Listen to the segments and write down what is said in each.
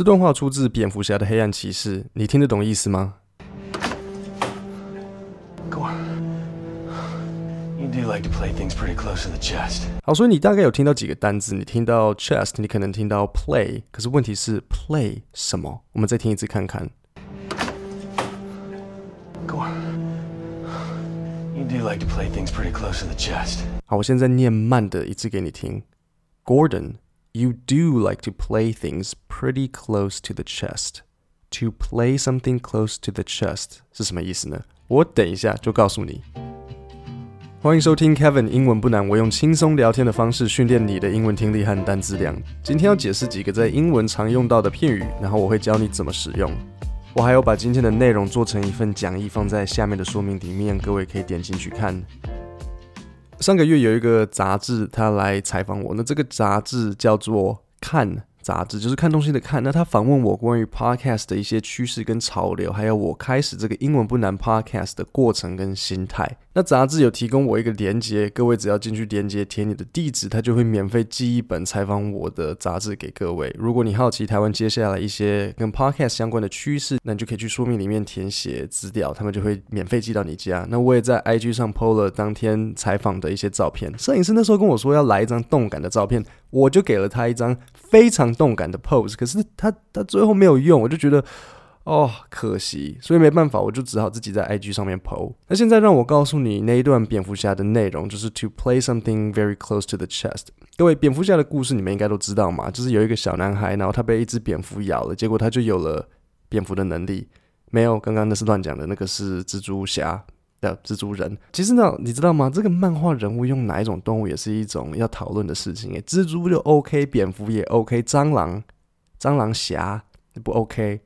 这段话出自蝙蝠侠的黑暗骑士，你听得懂意思吗？Go on. You do like to play things pretty close to the chest. 好，所以你大概有听到几个单字？你听到 chest，你可能听到 play，可是问题是 play 什么？我们再听一次看看。Go on. You do like to play things pretty close to the chest. 好，我现在念慢的一次给你听。Gordon。You do like to play things pretty close to the chest. To play something close to the chest 是什么意思呢？我等一下就告诉你。欢迎收听 Kevin 英文不难，我用轻松聊天的方式训练你的英文听力和单词量。今天要解释几个在英文常用到的片语，然后我会教你怎么使用。我还有把今天的内容做成一份讲义，放在下面的说明里面，各位可以点进去看。上个月有一个杂志，他来采访我。那这个杂志叫做《看》。杂志就是看东西的看。那他访问我关于 podcast 的一些趋势跟潮流，还有我开始这个英文不难 podcast 的过程跟心态。那杂志有提供我一个连接，各位只要进去连接填你的地址，他就会免费寄一本采访我的杂志给各位。如果你好奇台湾接下来一些跟 podcast 相关的趋势，那你就可以去说明里面填写资料，他们就会免费寄到你家。那我也在 IG 上 PO 了当天采访的一些照片。摄影师那时候跟我说要来一张动感的照片，我就给了他一张非常。动感的 pose，可是他他最后没有用，我就觉得哦可惜，所以没办法，我就只好自己在 IG 上面 po。那现在让我告诉你那一段蝙蝠侠的内容，就是 to play something very close to the chest。各位，蝙蝠侠的故事你们应该都知道嘛，就是有一个小男孩，然后他被一只蝙蝠咬了，结果他就有了蝙蝠的能力。没有，刚刚那是乱讲的，那个是蜘蛛侠。的蜘蛛人，其实呢，你知道吗？这个漫画人物用哪一种动物也是一种要讨论的事情。诶，蜘蛛就 OK，蝙蝠也 OK，蟑螂、蟑螂侠不 OK，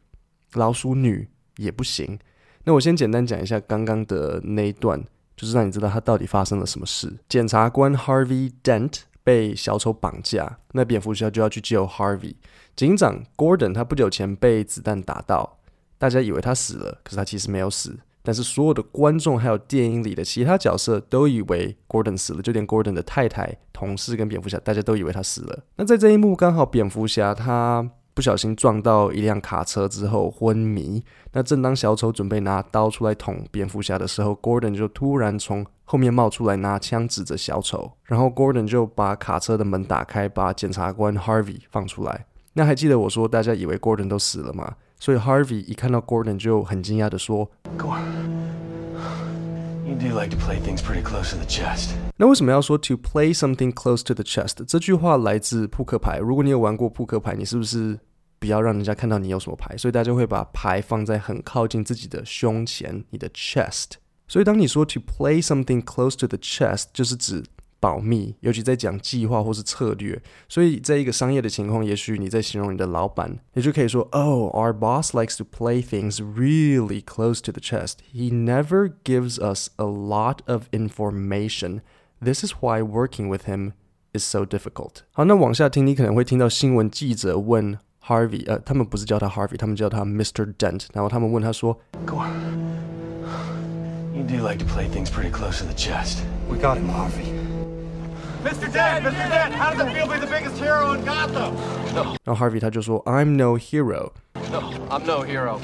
老鼠女也不行。那我先简单讲一下刚刚的那一段，就是让你知道他到底发生了什么事。检察官 Harvey Dent 被小丑绑架，那蝙蝠侠就要去救 Harvey。警长 Gordon 他不久前被子弹打到，大家以为他死了，可是他其实没有死。但是所有的观众还有电影里的其他角色都以为 Gordon 死了，就连 Gordon 的太太、同事跟蝙蝠侠，大家都以为他死了。那在这一幕，刚好蝙蝠侠他不小心撞到一辆卡车之后昏迷。那正当小丑准备拿刀出来捅蝙蝠侠的时候，Gordon 就突然从后面冒出来，拿枪指着小丑。然后 Gordon 就把卡车的门打开，把检察官 Harvey 放出来。那还记得我说大家以为 Gordon 都死了吗？所以 Harvey 一看到 Gordon 就很惊讶地说：“Gordon，you do like to play things pretty close to the chest。”那为什么要说 to play something close to the chest？这句话来自扑克牌。如果你有玩过扑克牌，你是不是不要让人家看到你有什么牌？所以大家会把牌放在很靠近自己的胸前，你的 chest。所以当你说 to play something close to the chest，就是指。保密，尤其在讲计划或是策略，所以在一个商业的情况，也许你在形容你的老板，你就可以说：“Oh, our boss likes to play things really close to the chest. He never gives us a lot of information. This is why working with him is so difficult.” 好，那往下听，你可能会听到新闻记者问 Harvey，呃，他们不是叫他 Harvey，他们叫他 Mr. Dent，然后他们问他说：“Go on, you do like to play things pretty close to the chest. We got him, Harvey.” Mr. Dent, Mr. Dent, how does it feel to be the biggest hero in Gotham? No. 然后 Harvey 他就说，I'm no hero. No, I'm no hero.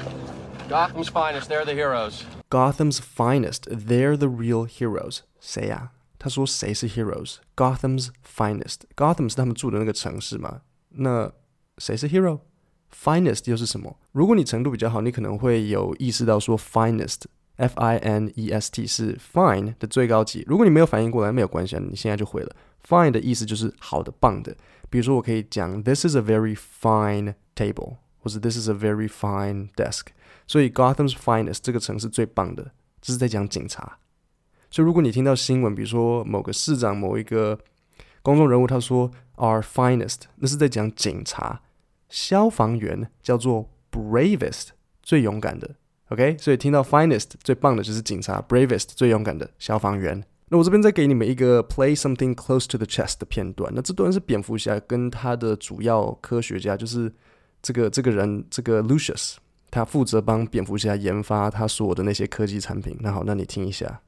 Gotham's finest, they're the heroes. Gotham's finest, they're the real heroes. 谁呀？他说谁是 heroes？Gotham's finest. Gotham 是他们住的那个城市嘛？那谁是 hero？Finest 又是什么？如果你程度比较好，你可能会有意识到说 finest。 F I N E S T 是 fine 的最高级。如果你没有反应过来，没有关系，你现在就会了。Fine 的意思就是好的、棒的。比如说，我可以讲 This is a very fine table，或者 This is a very fine desk。所以 Gotham's finest 这个城市最棒的，这是在讲警察。所以如果你听到新闻，比如说某个市长、某一个公众人物他说 Our finest，那是在讲警察。消防员叫做 bravest，最勇敢的。OK，所以听到 finest 最棒的就是警察，bravest 最勇敢的消防员。那我这边再给你们一个 play something close to the chest 的片段。那这段是蝙蝠侠跟他的主要科学家，就是这个这个人，这个 Lucius，他负责帮蝙蝠侠研发他所有的那些科技产品。那好，那你听一下。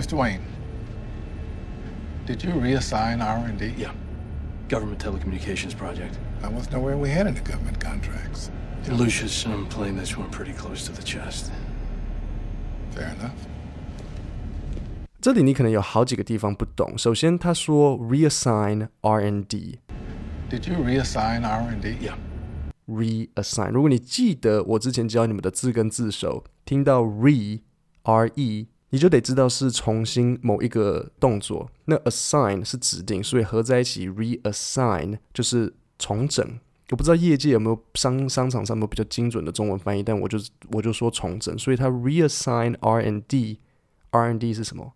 Mr. Wayne，did you reassign R&D? Yeah, government telecommunications project. I wasn't aware we had any government contracts. Lucius, I'm playing this one pretty close to the chest. Fair enough. 这里你可能有好几个地方不懂。首先，他说 reassign rnd。Did you reassign rnd Yeah. Reassign。如果你记得我之前教你们的字根字首，听到 re r e，你就得知道是重新某一个动作。那 assign 是指定，所以合在一起 reassign 就是重整。我不知道业界有没有商商场上有没有比较精准的中文翻译，但我就我就说重整，所以它 reassign R and D，R and D 是什么？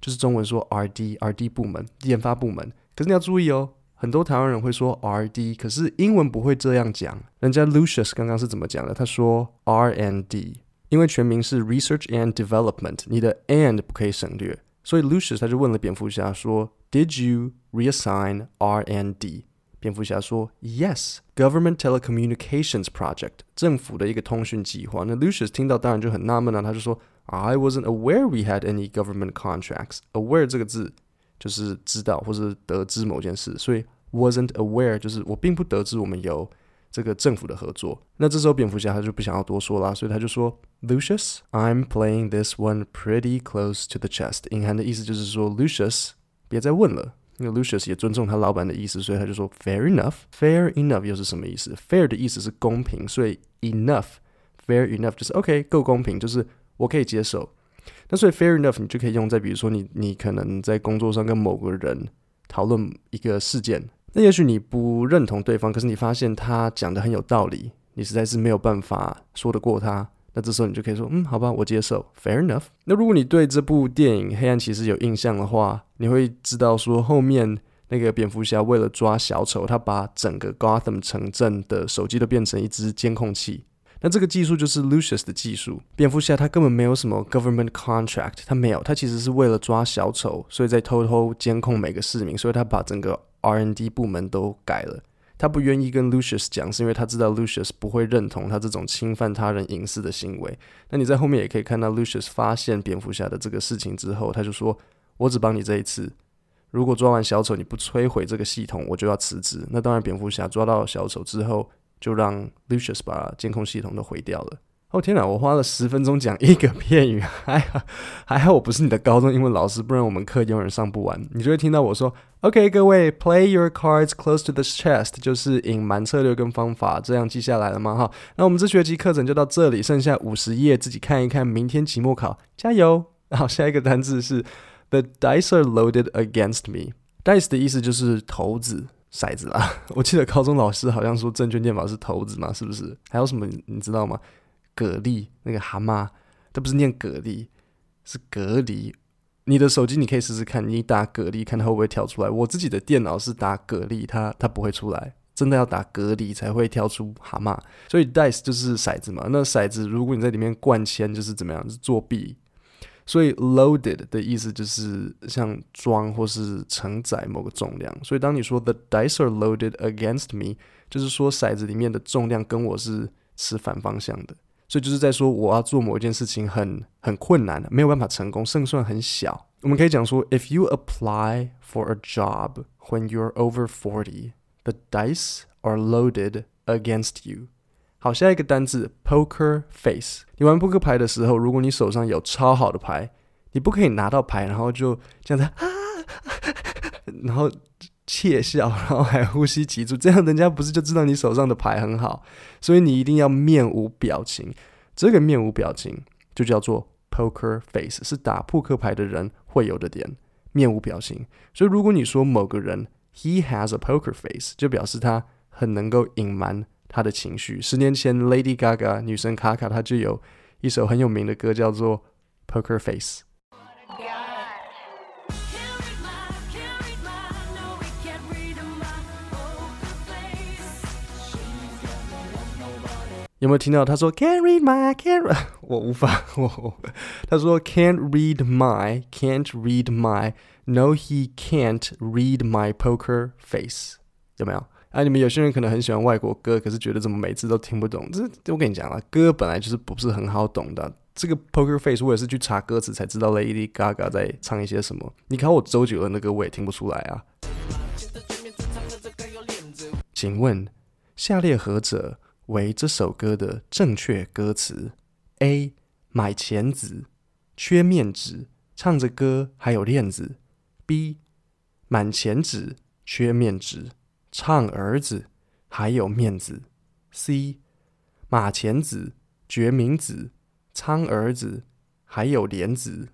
就是中文说 R&D，R&D 部门研发部门。可是你要注意哦，很多台湾人会说 R&D，可是英文不会这样讲。人家 Lucius 刚刚是怎么讲的？他说 R and D，因为全名是 Research and Development，你的 and 不可以省略，所以 Lucius 他就问了蝙蝠侠说：Did you reassign R and D？蝙蝠侠说：“Yes, government telecommunications project，政府的一个通讯计划。”那 Lucius 听到当然就很纳闷了，他就说：“I wasn't aware we had any government contracts。” Aware 这个字就是知道或是得知某件事，所以 wasn't aware 就是我并不得知我们有这个政府的合作。那这时候蝙蝠侠他就不想要多说了，所以他就说：“Lucius, I'm playing this one pretty close to the chest。”隐含的意思就是说：“Lucius，别再问了。” 因为 Lucius 也尊重他老板的意思，所以他就说 fair enough。fair enough 又是什么意思？fair 的意思是公平，所以 enough，fair enough 就是 OK 够公平，就是我可以接受。那所以 fair enough 你就可以用在比如说你你可能在工作上跟某个人讨论一个事件，那也许你不认同对方，可是你发现他讲的很有道理，你实在是没有办法说得过他。那这时候你就可以说，嗯，好吧，我接受，fair enough。那如果你对这部电影《黑暗骑士》有印象的话，你会知道说后面那个蝙蝠侠为了抓小丑，他把整个 Gotham 城镇的手机都变成一只监控器。那这个技术就是 Lucius 的技术。蝙蝠侠他根本没有什么 government contract，他没有，他其实是为了抓小丑，所以在偷偷监控每个市民，所以他把整个 R&D 部门都改了。他不愿意跟 Lucius 讲，是因为他知道 Lucius 不会认同他这种侵犯他人隐私的行为。那你在后面也可以看到 Lucius 发现蝙蝠侠的这个事情之后，他就说：“我只帮你这一次，如果抓完小丑你不摧毁这个系统，我就要辞职。”那当然，蝙蝠侠抓到小丑之后，就让 Lucius 把监控系统都毁掉了。哦天哪！我花了十分钟讲一个片语，还好还好我不是你的高中英文老师，不然我们课永远上不完。你就会听到我说：“OK，各位，play your cards close to the chest”，就是隐瞒策略跟方法，这样记下来了吗？哈，那我们这学期课程就到这里，剩下五十页自己看一看，明天期末考加油。好，下一个单字是 “The dice are loaded against me”。dice 的意思就是骰子、骰子啦。我记得高中老师好像说证券念法是骰子嘛，是不是？还有什么你知道吗？蛤蜊那个蛤蟆，它不是念蛤蜊，是蛤蜊。你的手机你可以试试看，你打蛤蜊，看它会不会跳出来。我自己的电脑是打蛤蜊，它它不会出来，真的要打蛤蜊才会跳出蛤蟆。所以 dice 就是骰子嘛，那骰子如果你在里面灌铅，就是怎么样？是作弊。所以 loaded 的意思就是像装或是承载某个重量。所以当你说 the dice are loaded against me，就是说骰子里面的重量跟我是持反方向的。所以就是在说，我要做某一件事情很很困难的，没有办法成功，胜算很小。我们可以讲说，If you apply for a job when you're over forty, the dice are loaded against you。好，下一个单字，poker face。你玩扑克牌的时候，如果你手上有超好的牌，你不可以拿到牌，然后就这样子，然后。窃笑，然后还呼吸急促，这样人家不是就知道你手上的牌很好？所以你一定要面无表情。这个面无表情就叫做 poker face，是打扑克牌的人会有的点，面无表情。所以如果你说某个人 he has a poker face，就表示他很能够隐瞒他的情绪。十年前 Lady Gaga 女神卡卡，她就有一首很有名的歌叫做 Poker Face。有没有听到他说 Can't read my can't？我无法，我他说 Can't read my can't read my No he can't read my poker face 有没有？啊，你们有些人可能很喜欢外国歌，可是觉得怎么每次都听不懂？这我跟你讲了，歌本来就是不是很好懂的。这个 poker face 我也是去查歌词才知道 Lady Gaga 在唱一些什么。你考我周杰伦的歌，我也听不出来啊。请问下列何者？为这首歌的正确歌词：A. 买钱子，缺面子，唱着歌还有链子；B. 满钱纸，缺面子，唱儿子还有面子；C. 马钱子，决明子，苍儿子还有莲子。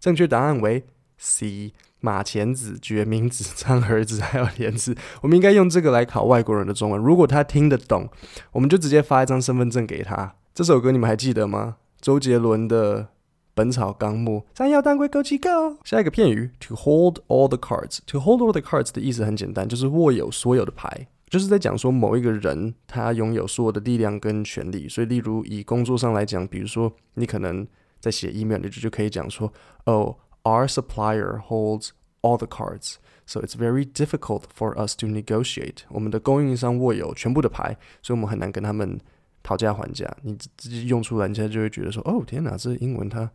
正确答案为 C。马钱子、决明子、苍儿子，还有莲子，我们应该用这个来考外国人的中文。如果他听得懂，我们就直接发一张身份证给他。这首歌你们还记得吗？周杰伦的《本草纲目》。山药当归枸杞够。下一个片语，to hold all the cards。to hold all the cards 的意思很简单，就是握有所有的牌，就是在讲说某一个人他拥有所有的力量跟权力。所以，例如以工作上来讲，比如说你可能在写 email，你就就可以讲说，哦。Our supplier holds all the cards, so it's very difficult for us to negotiate. 我们的供应商握有全部的牌，所以我们很难跟他们讨价还价。你自己用出来，人家就会觉得说：“哦，天哪，这英文它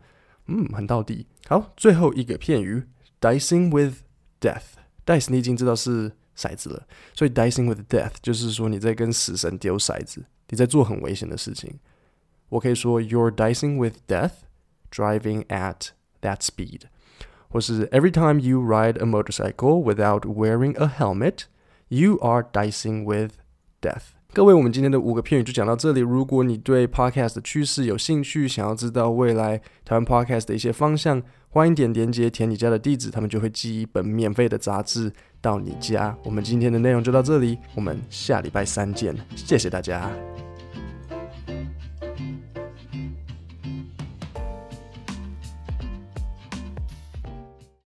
嗯很道地。”好，最后一个片语，dicing with death。dice 你已经知道是骰子了，所以 dicing with death 就是说你在跟死神丢骰子，你在做很危险的事情。我可以说：“You're dicing with death, driving at that speed。” 或是 Every time you ride a motorcycle without wearing a helmet, you are dicing with death。各位，我们今天的五个片语就讲到这里。如果你对 podcast 的趋势有兴趣，想要知道未来台湾 podcast 的一些方向，欢迎点连结填你家的地址，他们就会寄一本免费的杂志到你家。我们今天的内容就到这里，我们下礼拜三见，谢谢大家。